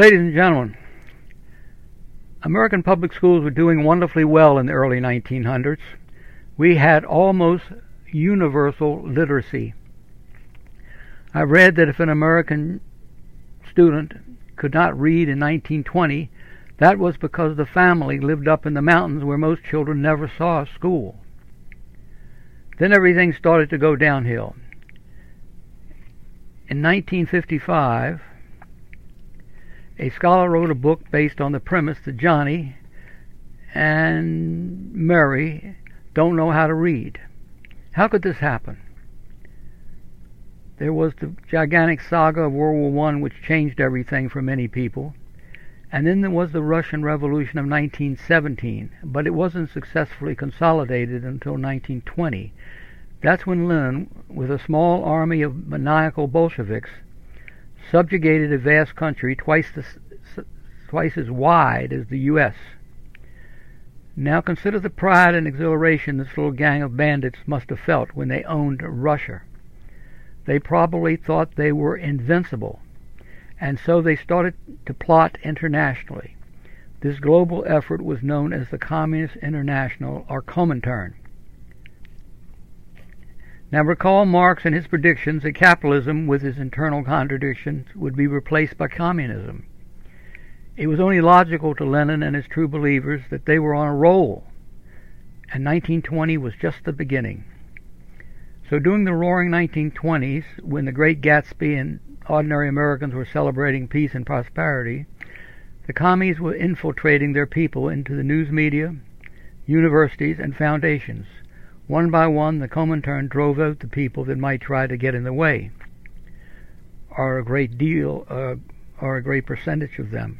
Ladies and gentlemen, American public schools were doing wonderfully well in the early 1900s. We had almost universal literacy. I read that if an American student could not read in 1920, that was because the family lived up in the mountains where most children never saw school. Then everything started to go downhill. In 1955, a scholar wrote a book based on the premise that Johnny and Mary don't know how to read. How could this happen? There was the gigantic saga of World War I, which changed everything for many people. And then there was the Russian Revolution of 1917, but it wasn't successfully consolidated until 1920. That's when Lenin, with a small army of maniacal Bolsheviks, subjugated a vast country twice, the, twice as wide as the U.S. Now consider the pride and exhilaration this little gang of bandits must have felt when they owned Russia. They probably thought they were invincible, and so they started to plot internationally. This global effort was known as the Communist International or Comintern. Now recall Marx and his predictions that capitalism, with its internal contradictions, would be replaced by communism. It was only logical to Lenin and his true believers that they were on a roll, and 1920 was just the beginning. So during the roaring 1920s, when the great Gatsby and ordinary Americans were celebrating peace and prosperity, the commies were infiltrating their people into the news media, universities, and foundations. One by one, the Comintern drove out the people that might try to get in the way, or a great deal, uh, or a great percentage of them.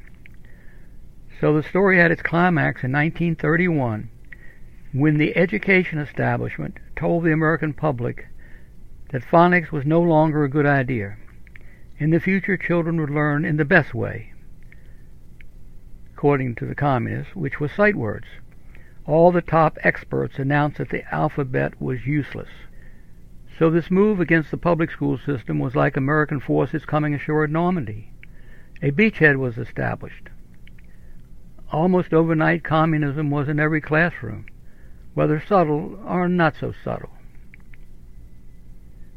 So the story had its climax in 1931 when the education establishment told the American public that phonics was no longer a good idea. In the future, children would learn in the best way, according to the communists, which was sight words all the top experts announced that the alphabet was useless. So this move against the public school system was like American forces coming ashore at Normandy. A beachhead was established. Almost overnight, communism was in every classroom, whether subtle or not so subtle.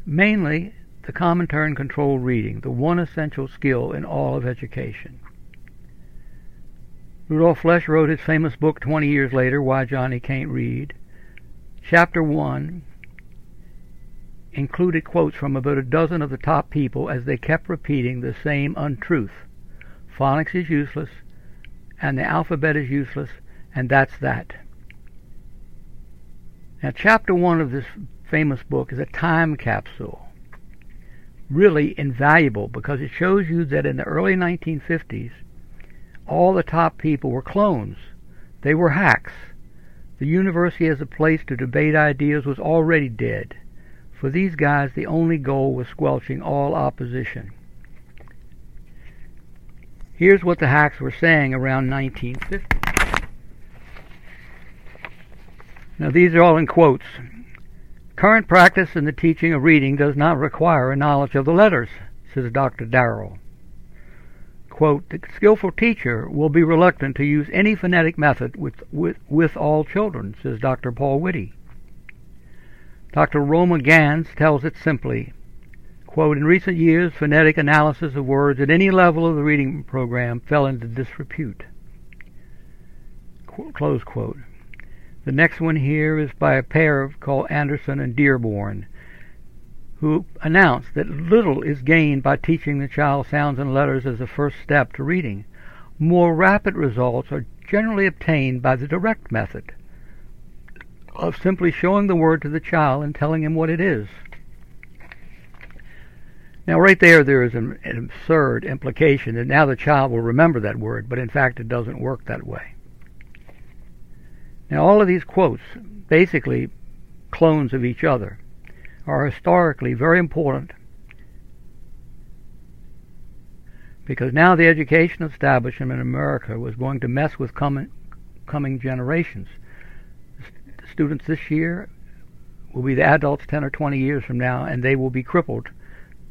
Mainly, the Comintern controlled reading, the one essential skill in all of education. Rudolf Flesch wrote his famous book 20 years later, Why Johnny Can't Read. Chapter 1 included quotes from about a dozen of the top people as they kept repeating the same untruth. Phonics is useless, and the alphabet is useless, and that's that. Now, chapter 1 of this famous book is a time capsule. Really invaluable because it shows you that in the early 1950s, all the top people were clones. They were hacks. The university as a place to debate ideas was already dead. For these guys, the only goal was squelching all opposition. Here's what the hacks were saying around 1950. Now, these are all in quotes. Current practice in the teaching of reading does not require a knowledge of the letters, says Dr. Durrell quote, the skillful teacher will be reluctant to use any phonetic method with, with, with all children, says Dr. Paul Witty. Dr. Roma Gans tells it simply, quote, in recent years, phonetic analysis of words at any level of the reading program fell into disrepute. Close quote. The next one here is by a pair called Anderson and Dearborn who announced that little is gained by teaching the child sounds and letters as a first step to reading. More rapid results are generally obtained by the direct method of simply showing the word to the child and telling him what it is. Now, right there, there is an, an, absurd implication that now the child will remember that word, but in fact, it doesn't work that way. Now, all of these quotes basically clones of each other are historically very important because now the education establishment in America was going to mess with coming, coming generations. The students this year will be the adults 10 or 20 years from now, and they will be crippled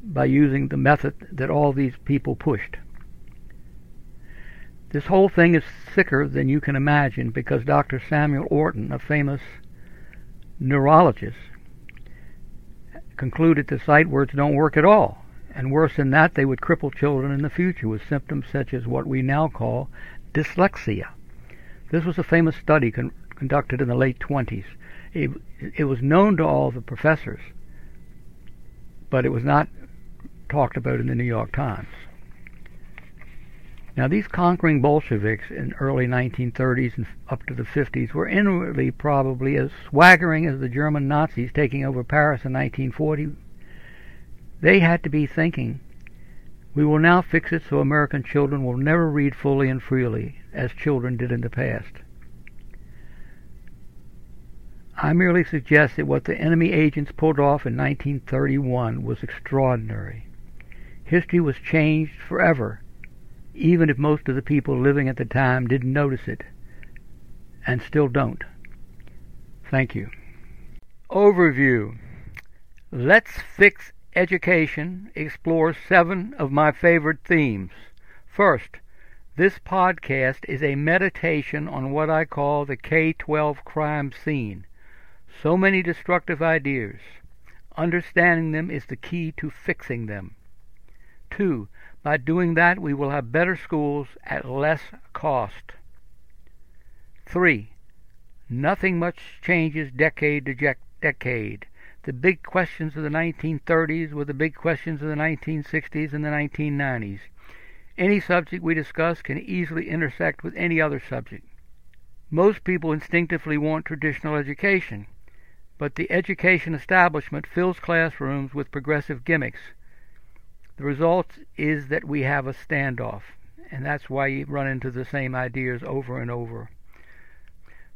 by using the method that all these people pushed. This whole thing is sicker than you can imagine because Dr. Samuel Orton, a famous neurologist, concluded the sight words don't work at all. And worse than that, they would cripple children in the future with symptoms such as what we now call dyslexia. This was a famous study con- conducted in the late 20s. It, it was known to all the professors, but it was not talked about in the New York Times. Now, these conquering Bolsheviks in early 1930s and up to the 50s were inwardly probably as swaggering as the German Nazis taking over Paris in 1940. They had to be thinking, we will now fix it so American children will never read fully and freely as children did in the past. I merely suggest that what the enemy agents pulled off in 1931 was extraordinary. History was changed forever even if most of the people living at the time didn't notice it, and still don't. Thank you. Overview Let's Fix Education explores seven of my favorite themes. First, this podcast is a meditation on what I call the K 12 crime scene. So many destructive ideas. Understanding them is the key to fixing them. Two, by doing that, we will have better schools at less cost. 3. Nothing much changes decade to decade. The big questions of the 1930s were the big questions of the 1960s and the 1990s. Any subject we discuss can easily intersect with any other subject. Most people instinctively want traditional education, but the education establishment fills classrooms with progressive gimmicks the result is that we have a standoff, and that's why you run into the same ideas over and over.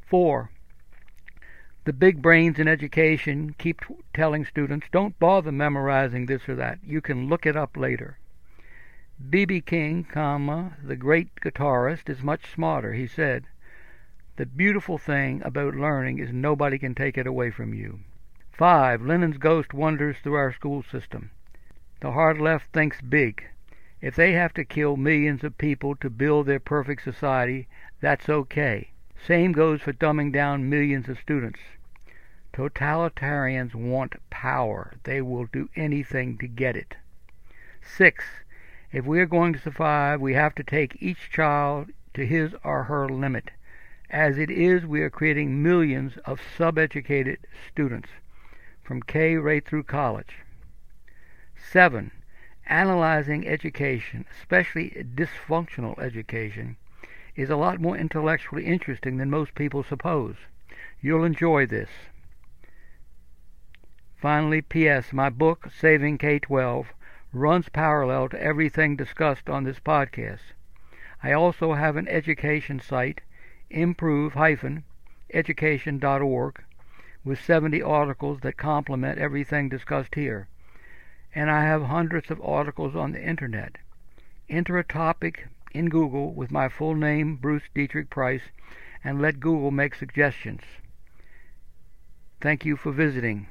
Four, the big brains in education keep telling students don't bother memorizing this or that. You can look it up later. B.B. King, comma, the great guitarist, is much smarter. He said, The beautiful thing about learning is nobody can take it away from you. 5. Lenin's ghost wanders through our school system. The hard left thinks big. If they have to kill millions of people to build their perfect society, that's okay. Same goes for dumbing down millions of students. Totalitarians want power. They will do anything to get it. 6. If we are going to survive, we have to take each child to his or her limit. As it is, we are creating millions of subeducated students, from K right through college. Seven, analyzing education, especially dysfunctional education, is a lot more intellectually interesting than most people suppose. You'll enjoy this. Finally, P.S. My book, Saving K 12, runs parallel to everything discussed on this podcast. I also have an education site, improve-education.org, with 70 articles that complement everything discussed here and I have hundreds of articles on the internet. Enter a topic in Google with my full name, Bruce Deitrick Price, and let Google make suggestions. Thank you for visiting.